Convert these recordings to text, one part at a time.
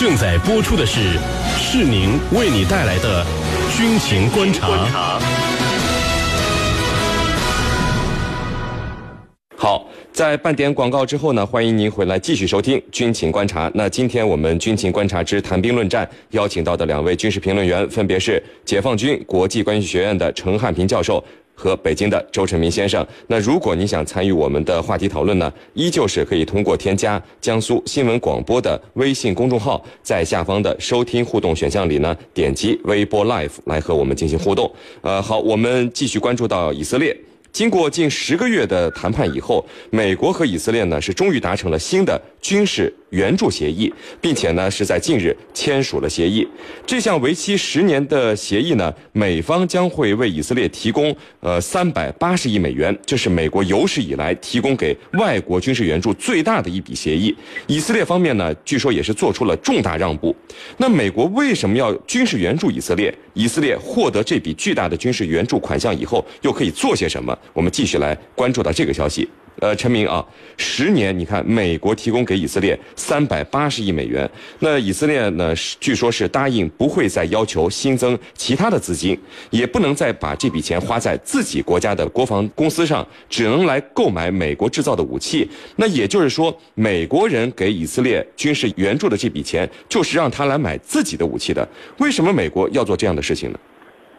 正在播出的是是宁为你带来的军情观察。好，在半点广告之后呢，欢迎您回来继续收听军情观察。那今天我们军情观察之谈兵论战邀请到的两位军事评论员，分别是解放军国际关系学院的陈汉平教授和北京的周成民先生。那如果你想参与我们的话题讨论呢，依旧是可以通过添加江苏新闻广播的微信公众号，在下方的收听互动选项里呢，点击微博 Live 来和我们进行互动。呃，好，我们继续关注到以色列。经过近十个月的谈判以后，美国和以色列呢是终于达成了新的军事援助协议，并且呢是在近日签署了协议。这项为期十年的协议呢，美方将会为以色列提供呃三百八十亿美元，这是美国有史以来提供给外国军事援助最大的一笔协议。以色列方面呢，据说也是做出了重大让步。那美国为什么要军事援助以色列？以色列获得这笔巨大的军事援助款项以后，又可以做些什么？我们继续来关注到这个消息。呃，陈明啊，十年，你看美国提供给以色列三百八十亿美元，那以色列呢，据说是答应不会再要求新增其他的资金，也不能再把这笔钱花在自己国家的国防公司上，只能来购买美国制造的武器。那也就是说，美国人给以色列军事援助的这笔钱，就是让他来买自己的武器的。为什么美国要做这样的事情呢？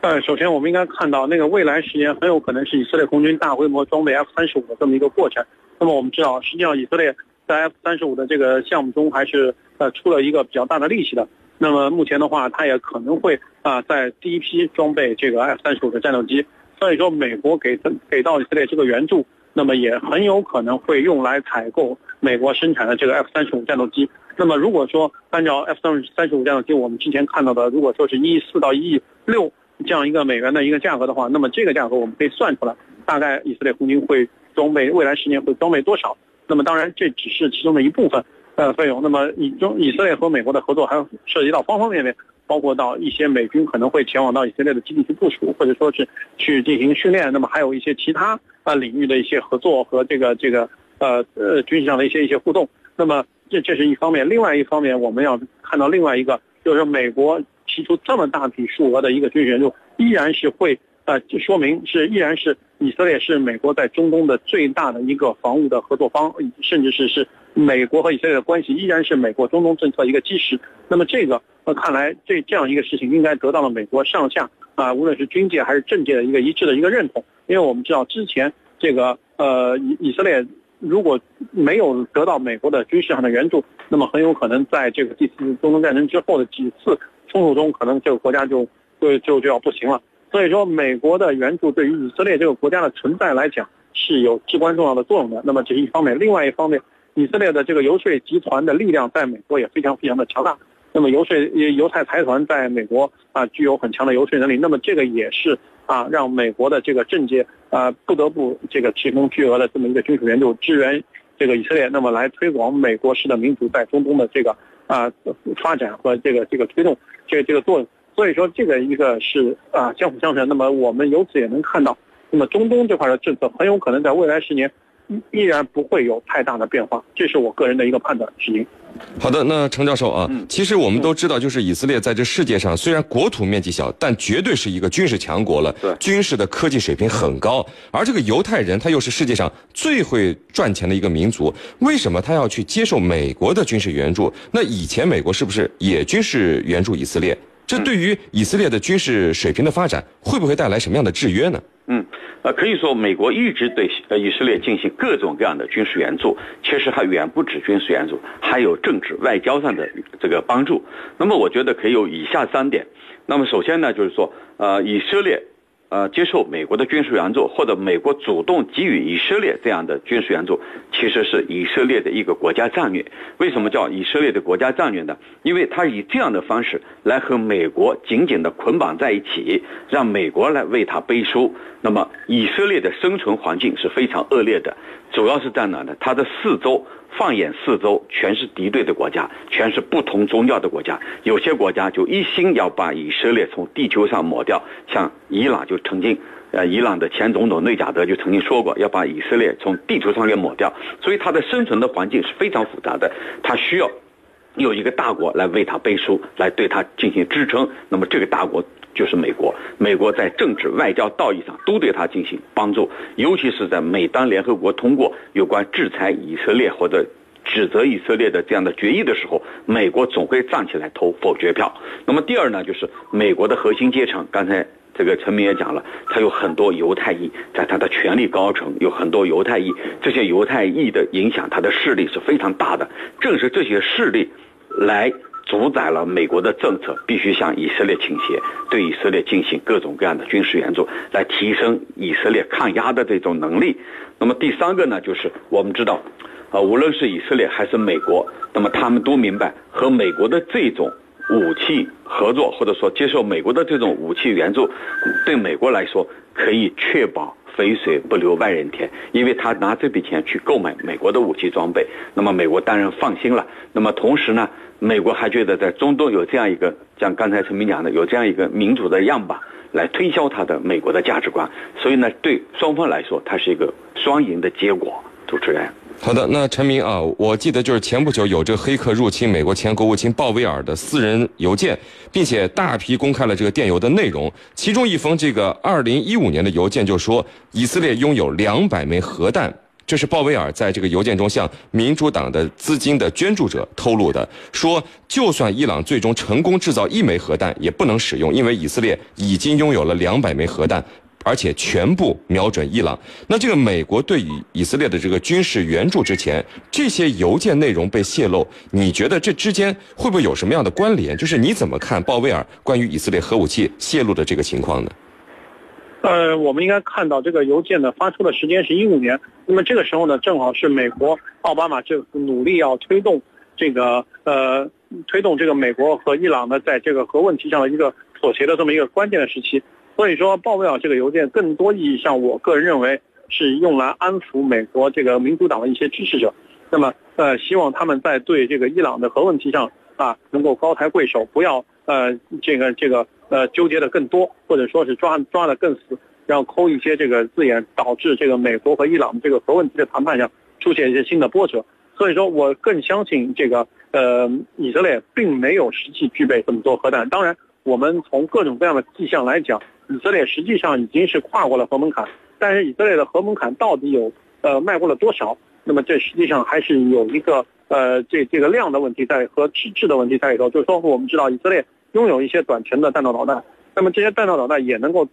呃，首先我们应该看到，那个未来十年很有可能是以色列空军大规模装备 F 三十五的这么一个过程。那么我们知道，实际上以色列在 F 三十五的这个项目中还是呃出了一个比较大的力气的。那么目前的话，它也可能会啊在第一批装备这个 F 三十五的战斗机。所以说，美国给给到以色列这个援助，那么也很有可能会用来采购美国生产的这个 F 三十五战斗机。那么如果说按照 F 三三十五战斗机，我们之前看到的，如果说是一亿四到一亿六。这样一个美元的一个价格的话，那么这个价格我们可以算出来，大概以色列空军会装备未来十年会装备多少？那么当然这只是其中的一部分呃费用。那么以中以色列和美国的合作还要涉及到方方面面，包括到一些美军可能会前往到以色列的基地去部署，或者说是去进行训练。那么还有一些其他啊领域的一些合作和这个这个呃呃军事上的一些一些互动。那么这这是一方面，另外一方面我们要看到另外一个就是美国。提出这么大笔数额的一个军事援助，依然是会呃，就说明是依然是以色列是美国在中东的最大的一个防务的合作方，甚至是是美国和以色列的关系依然是美国中东政策一个基石。那么这个呃，看来这这样一个事情应该得到了美国上下啊，无论是军界还是政界的一个一致的一个认同。因为我们知道之前这个呃以以色列如果没有得到美国的军事上的援助，那么很有可能在这个第四次中东战争之后的几次。冲突中，可能这个国家就就就就要不行了。所以说，美国的援助对于以色列这个国家的存在来讲是有至关重要的作用的。那么这是一方面，另外一方面，以色列的这个游说集团的力量在美国也非常非常的强大。那么游说犹太财团在美国啊具有很强的游说能力。那么这个也是啊让美国的这个政界啊不得不这个提供巨额的这么一个军事援助支援这个以色列，那么来推广美国式的民主在中东的这个啊发展和这个这个推动。这个这个作用，所以说这个一个是啊相辅相成。那么我们由此也能看到，那么中东这块的政策很有可能在未来十年依然不会有太大的变化，这是我个人的一个判断。是您。好的，那程教授啊，其实我们都知道，就是以色列在这世界上虽然国土面积小，但绝对是一个军事强国了。对，军事的科技水平很高。而这个犹太人他又是世界上最会赚钱的一个民族，为什么他要去接受美国的军事援助？那以前美国是不是也军事援助以色列？这对于以色列的军事水平的发展，会不会带来什么样的制约呢？嗯，呃，可以说美国一直对呃以色列进行各种各样的军事援助，其实还远不止军事援助，还有政治外交上的这个帮助。那么我觉得可以有以下三点。那么首先呢，就是说，呃，以色列。呃，接受美国的军事援助，或者美国主动给予以色列这样的军事援助，其实是以色列的一个国家战略。为什么叫以色列的国家战略呢？因为他以这样的方式来和美国紧紧的捆绑在一起，让美国来为他背书。那么，以色列的生存环境是非常恶劣的，主要是在哪呢？它的四周。放眼四周，全是敌对的国家，全是不同宗教的国家。有些国家就一心要把以色列从地球上抹掉，像伊朗就曾经，呃，伊朗的前总统内贾德就曾经说过要把以色列从地球上给抹掉。所以它的生存的环境是非常复杂的，它需要有一个大国来为他背书，来对他进行支撑。那么这个大国就是美国。美国在政治、外交、道义上都对他进行帮助，尤其是在每当联合国通过有关制裁以色列或者指责以色列的这样的决议的时候，美国总会站起来投否决票。那么第二呢，就是美国的核心阶层，刚才。这个陈明也讲了，他有很多犹太裔，在他的权力高层有很多犹太裔，这些犹太裔的影响，他的势力是非常大的。正是这些势力，来主宰了美国的政策，必须向以色列倾斜，对以色列进行各种各样的军事援助，来提升以色列抗压的这种能力。那么第三个呢，就是我们知道，啊，无论是以色列还是美国，那么他们都明白和美国的这种。武器合作，或者说接受美国的这种武器援助，对美国来说可以确保肥水不流外人田，因为他拿这笔钱去购买美国的武器装备，那么美国当然放心了。那么同时呢，美国还觉得在中东有这样一个，像刚才陈明讲的，有这样一个民主的样板来推销他的美国的价值观，所以呢，对双方来说，它是一个双赢的结果。主持人。好的，那陈明啊，我记得就是前不久有这个黑客入侵美国前国务卿鲍威尔的私人邮件，并且大批公开了这个电邮的内容。其中一封这个二零一五年的邮件就说，以色列拥有两百枚核弹，这是鲍威尔在这个邮件中向民主党的资金的捐助者透露的。说就算伊朗最终成功制造一枚核弹，也不能使用，因为以色列已经拥有了两百枚核弹。而且全部瞄准伊朗。那这个美国对于以色列的这个军事援助之前，这些邮件内容被泄露，你觉得这之间会不会有什么样的关联？就是你怎么看鲍威尔关于以色列核武器泄露的这个情况呢？呃，我们应该看到这个邮件呢发出的时间是一五年，那么这个时候呢，正好是美国奥巴马政府努力要推动这个呃推动这个美国和伊朗呢在这个核问题上的一个妥协的这么一个关键的时期。所以说，鲍威尔这个邮件更多意义上，我个人认为是用来安抚美国这个民主党的一些支持者。那么，呃，希望他们在对这个伊朗的核问题上啊，能够高抬贵手，不要呃这个这个呃纠结的更多，或者说是抓抓的更死，然后抠一些这个字眼，导致这个美国和伊朗这个核问题的谈判上出现一些新的波折。所以说我更相信这个呃以色列并没有实际具备这么多核弹。当然，我们从各种各样的迹象来讲。以色列实际上已经是跨过了核门槛，但是以色列的核门槛到底有呃迈过了多少？那么这实际上还是有一个呃这这个量的问题在和质质的问题在里头。就是说我们知道以色列拥有一些短程的弹道导弹，那么这些弹道导弹也能够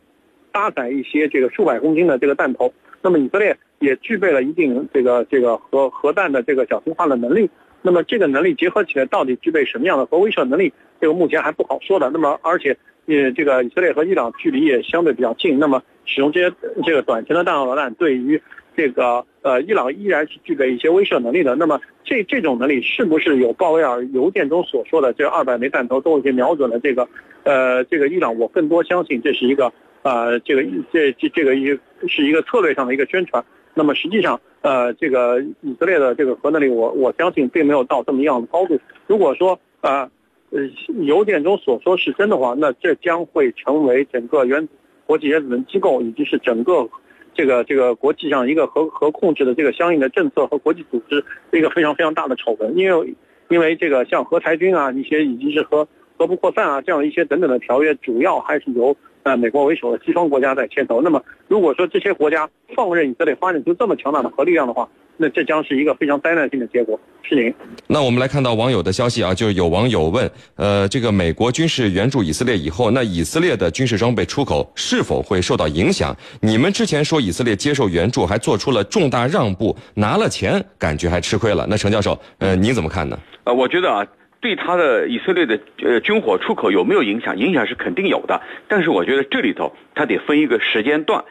搭载一些这个数百公斤的这个弹头。那么以色列也具备了一定这个这个核核弹的这个小型化的能力。那么这个能力结合起来到底具备什么样的核威慑能力？这个目前还不好说的。那么而且。呃，这个以色列和伊朗距离也相对比较近，那么使用这些这个短程的弹道导弹，对于这个呃伊朗依然是具备一些威慑能力的。那么这这种能力是不是有鲍威尔邮件中所说的这二百枚弹头都已经瞄准了这个呃这个伊朗？我更多相信这是一个呃这个这这这个一是一个策略上的一个宣传。那么实际上呃这个以色列的这个核能力，我我相信并没有到这么样的高度。如果说呃。呃，邮件中所说是真的话，那这将会成为整个原国际原子能机构以及是整个这个这个国际上一个核核控制的这个相应的政策和国际组织一个非常非常大的丑闻。因为因为这个像核裁军啊，一些以及是核核不扩散啊这样一些等等的条约，主要还是由呃美国为首的西方国家在牵头。那么如果说这些国家放任以色列发展出这么强大的核力量的话，那这将是一个非常灾难性的结果。是您。那我们来看到网友的消息啊，就有网友问，呃，这个美国军事援助以色列以后，那以色列的军事装备出口是否会受到影响？你们之前说以色列接受援助还做出了重大让步，拿了钱感觉还吃亏了。那程教授，呃，您怎么看呢？呃，我觉得啊，对他的以色列的呃军火出口有没有影响？影响是肯定有的，但是我觉得这里头它得分一个时间段。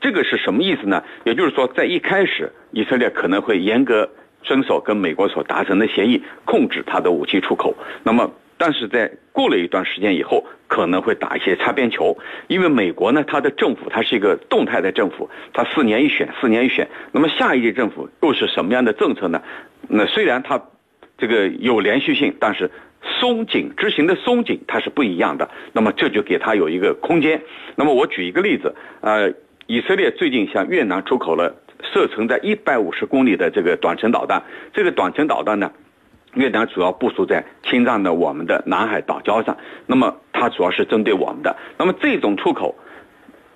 这个是什么意思呢？也就是说，在一开始，以色列可能会严格遵守跟美国所达成的协议，控制它的武器出口。那么，但是在过了一段时间以后，可能会打一些擦边球，因为美国呢，它的政府它是一个动态的政府，它四年一选，四年一选。那么下一届政府又是什么样的政策呢？那虽然它这个有连续性，但是松紧执行的松紧它是不一样的。那么这就给它有一个空间。那么我举一个例子，呃。以色列最近向越南出口了射程在一百五十公里的这个短程导弹。这个短程导弹呢，越南主要部署在侵占的我们的南海岛礁上，那么它主要是针对我们的。那么这种出口，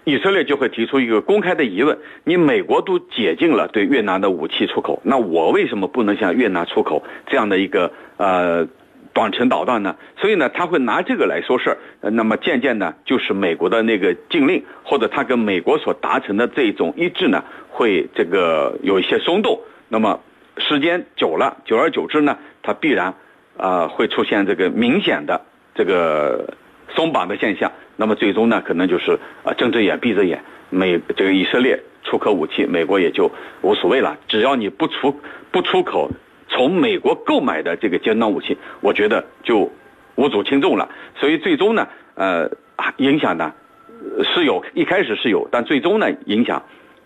以色列就会提出一个公开的疑问：你美国都解禁了对越南的武器出口，那我为什么不能向越南出口这样的一个呃短程导弹呢？所以呢，他会拿这个来说事儿。那么渐渐呢，就是美国的那个禁令，或者他跟美国所达成的这种一致呢，会这个有一些松动。那么时间久了，久而久之呢，它必然啊会出现这个明显的这个松绑的现象。那么最终呢，可能就是啊睁着眼闭着眼，美这个以色列出口武器，美国也就无所谓了。只要你不出不出口从美国购买的这个尖端武器，我觉得就无足轻重了。所以最终呢，呃影响呢是有一开始是有，但最终呢影响。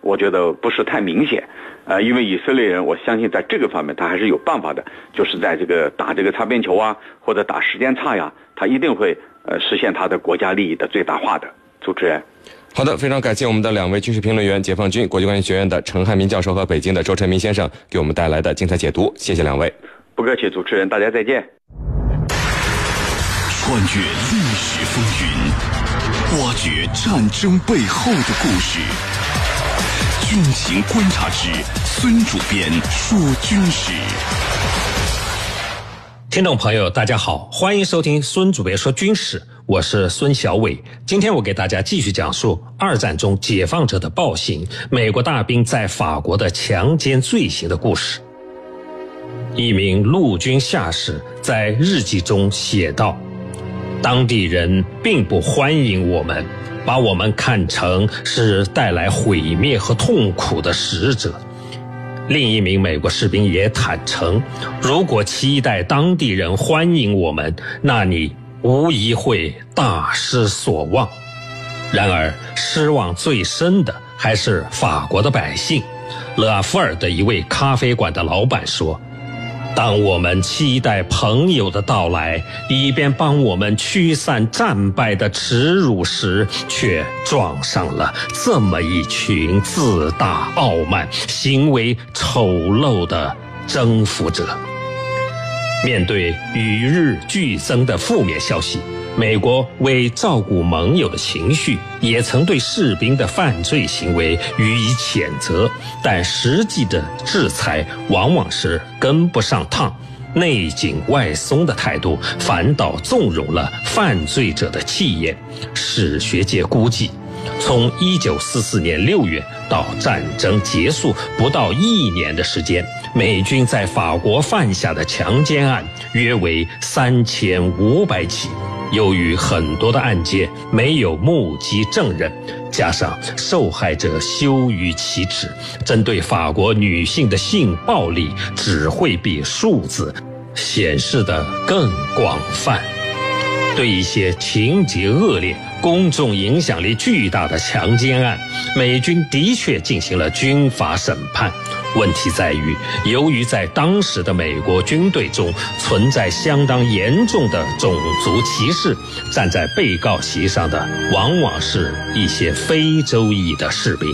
我觉得不是太明显，呃，因为以色列人，我相信在这个方面他还是有办法的，就是在这个打这个擦边球啊，或者打时间差呀，他一定会呃实现他的国家利益的最大化的。主持人，好的，非常感谢我们的两位军事评论员，解放军国际关系学院的陈汉民教授和北京的周晨明先生给我们带来的精彩解读，谢谢两位。不客气，主持人，大家再见。穿越历史风云，挖掘战争背后的故事。军情观察之孙主编说军事，听众朋友，大家好，欢迎收听孙主编说军事，我是孙小伟。今天我给大家继续讲述二战中解放者的暴行，美国大兵在法国的强奸罪行的故事。一名陆军下士在日记中写道：“当地人并不欢迎我们。”把我们看成是带来毁灭和痛苦的使者。另一名美国士兵也坦诚，如果期待当地人欢迎我们，那你无疑会大失所望。然而，失望最深的还是法国的百姓。勒阿夫尔的一位咖啡馆的老板说。当我们期待朋友的到来，以便帮我们驱散战败的耻辱时，却撞上了这么一群自大傲慢、行为丑陋的征服者。面对与日俱增的负面消息。美国为照顾盟友的情绪，也曾对士兵的犯罪行为予以谴责，但实际的制裁往往是跟不上趟，内紧外松的态度，反倒纵容了犯罪者的气焰。史学界估计，从1944年6月到战争结束不到一年的时间，美军在法国犯下的强奸案约为3500起。由于很多的案件没有目击证人，加上受害者羞于启齿，针对法国女性的性暴力只会比数字显示的更广泛。对一些情节恶劣、公众影响力巨大的强奸案，美军的确进行了军法审判。问题在于，由于在当时的美国军队中存在相当严重的种族歧视，站在被告席上的往往是一些非洲裔的士兵。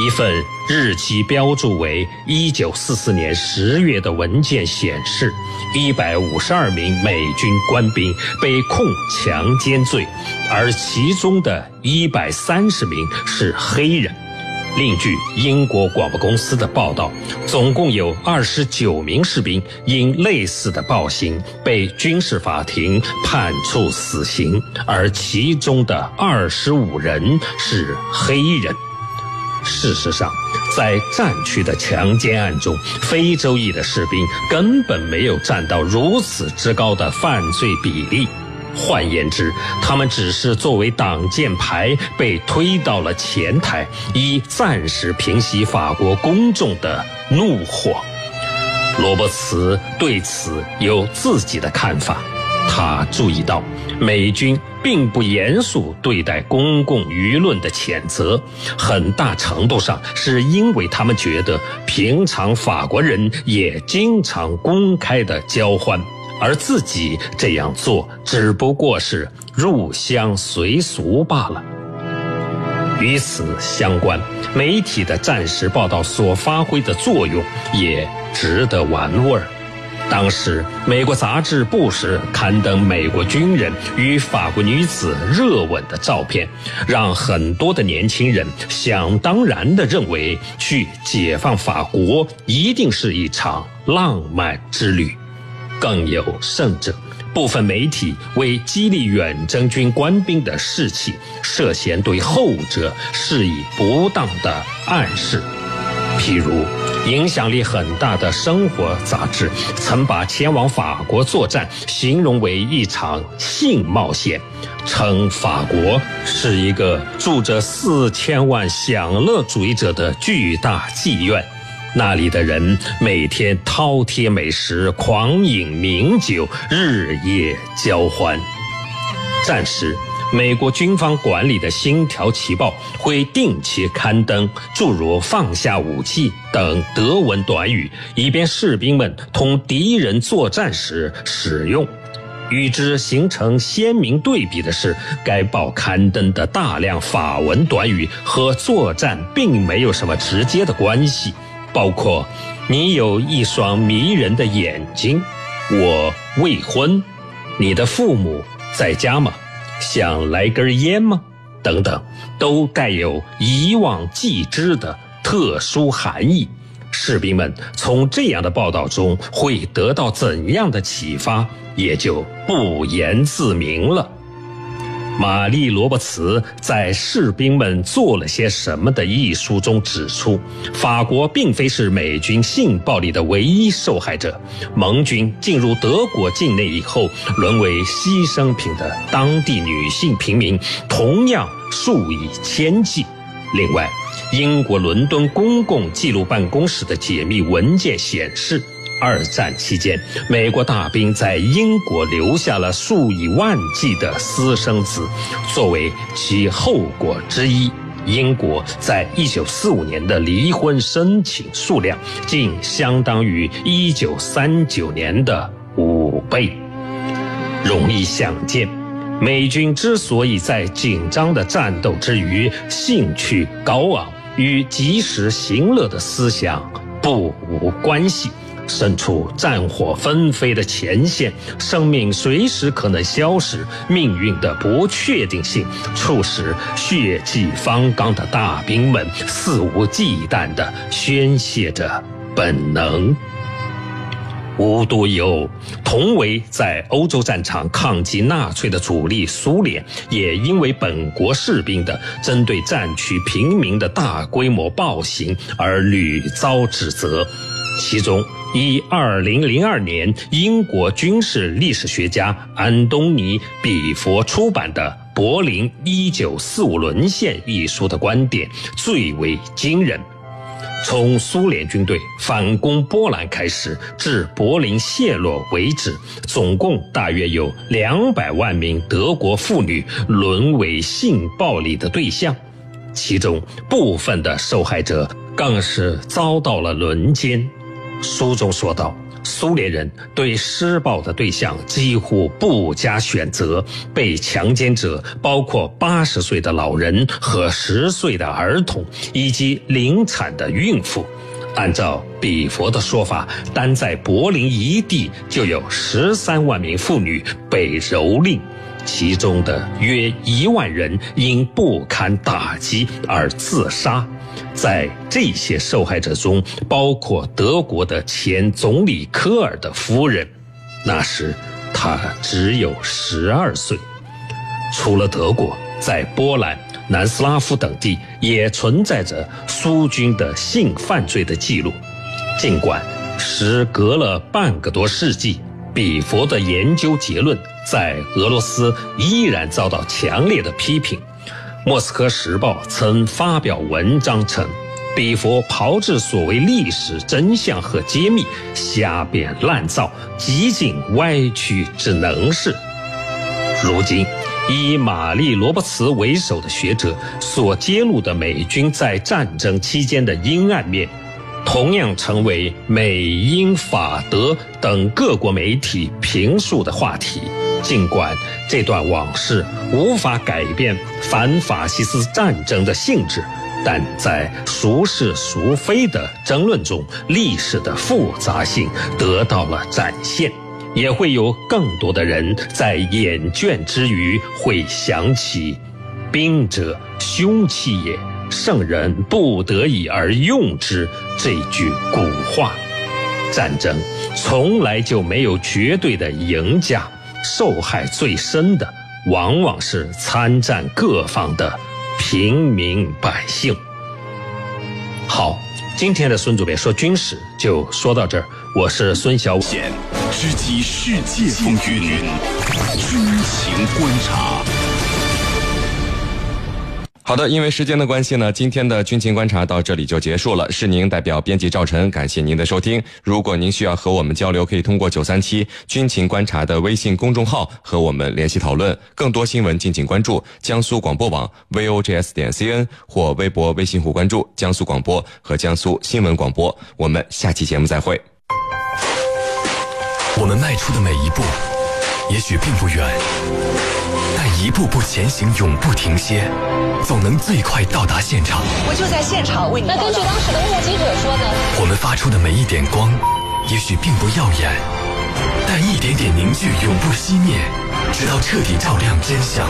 一份日期标注为一九四四年十月的文件显示，一百五十二名美军官兵被控强奸罪，而其中的一百三十名是黑人。另据英国广播公司的报道，总共有二十九名士兵因类似的暴行被军事法庭判处死刑，而其中的二十五人是黑人。事实上，在战区的强奸案中，非洲裔的士兵根本没有占到如此之高的犯罪比例。换言之，他们只是作为挡箭牌被推到了前台，以暂时平息法国公众的怒火。罗伯茨对此有自己的看法。他注意到，美军并不严肃对待公共舆论的谴责，很大程度上是因为他们觉得平常法国人也经常公开的交欢。而自己这样做只不过是入乡随俗罢了。与此相关，媒体的战时报道所发挥的作用也值得玩味儿。当时，美国杂志不时刊登美国军人与法国女子热吻的照片，让很多的年轻人想当然地认为去解放法国一定是一场浪漫之旅。更有甚者，部分媒体为激励远征军官兵的士气，涉嫌对后者施以不当的暗示，譬如。影响力很大的生活杂志曾把前往法国作战形容为一场性冒险，称法国是一个住着四千万享乐主义者的巨大妓院，那里的人每天饕餮美食、狂饮名酒、日夜交欢。战时。美国军方管理的《星条旗报》会定期刊登诸如“放下武器”等德文短语，以便士兵们同敌人作战时使用。与之形成鲜明对比的是，该报刊登的大量法文短语和作战并没有什么直接的关系，包括“你有一双迷人的眼睛”“我未婚”“你的父母在家吗”。想来根烟吗？等等，都带有遗忘既知的特殊含义。士兵们从这样的报道中会得到怎样的启发，也就不言自明了。玛丽·罗伯茨在《士兵们做了些什么》的一书中指出，法国并非是美军性暴力的唯一受害者。盟军进入德国境内以后，沦为牺牲品的当地女性平民同样数以千计。另外，英国伦敦公共记录办公室的解密文件显示。二战期间，美国大兵在英国留下了数以万计的私生子，作为其后果之一，英国在1945年的离婚申请数量竟相当于1939年的五倍。容易想见，美军之所以在紧张的战斗之余兴趣高昂，与及时行乐的思想不无关系。身处战火纷飞的前线，生命随时可能消失，命运的不确定性促使血气方刚的大兵们肆无忌惮地宣泄着本能。无独有，同为在欧洲战场抗击纳粹的主力苏联，也因为本国士兵的针对战区平民的大规模暴行而屡遭指责，其中。以二零零二年英国军事历史学家安东尼·比佛出版的《柏林一九四五沦陷》一书的观点最为惊人。从苏联军队反攻波兰开始，至柏林陷落为止，总共大约有两百万名德国妇女沦为性暴力的对象，其中部分的受害者更是遭到了轮奸。书中说道：“苏联人对施暴的对象几乎不加选择，被强奸者包括八十岁的老人和十岁的儿童，以及临产的孕妇。按照比佛的说法，单在柏林一地就有十三万名妇女被蹂躏，其中的约一万人因不堪打击而自杀。”在这些受害者中，包括德国的前总理科尔的夫人，那时他只有十二岁。除了德国，在波兰、南斯拉夫等地也存在着苏军的性犯罪的记录。尽管时隔了半个多世纪，比佛的研究结论在俄罗斯依然遭到强烈的批评。《莫斯科时报》曾发表文章称，比佛炮制所谓历史真相和揭秘，瞎编乱造，极尽歪曲之能事。如今，以玛丽·罗伯茨为首的学者所揭露的美军在战争期间的阴暗面，同样成为美、英、法、德等各国媒体评述的话题。尽管这段往事无法改变反法西斯战争的性质，但在孰是孰非的争论中，历史的复杂性得到了展现，也会有更多的人在厌倦之余会想起“兵者，凶器也，圣人不得已而用之”这句古话。战争从来就没有绝对的赢家，受害最深的往往是参战各方的平民百姓。好，今天的孙主编说军事就说到这儿，我是孙小伟，直击世界风云，军情观察。好的，因为时间的关系呢，今天的军情观察到这里就结束了。是您代表编辑赵晨，感谢您的收听。如果您需要和我们交流，可以通过九三七军情观察的微信公众号和我们联系讨论。更多新闻敬请关注江苏广播网 vogs 点 cn 或微博、微信户关注江苏广播和江苏新闻广播。我们下期节目再会。我们迈出的每一步，也许并不远。一步步前行，永不停歇，总能最快到达现场。我就在现场为你。那根据当时的目击者说呢？我们发出的每一点光，也许并不耀眼，但一点点凝聚永不熄灭，直到彻底照亮真相。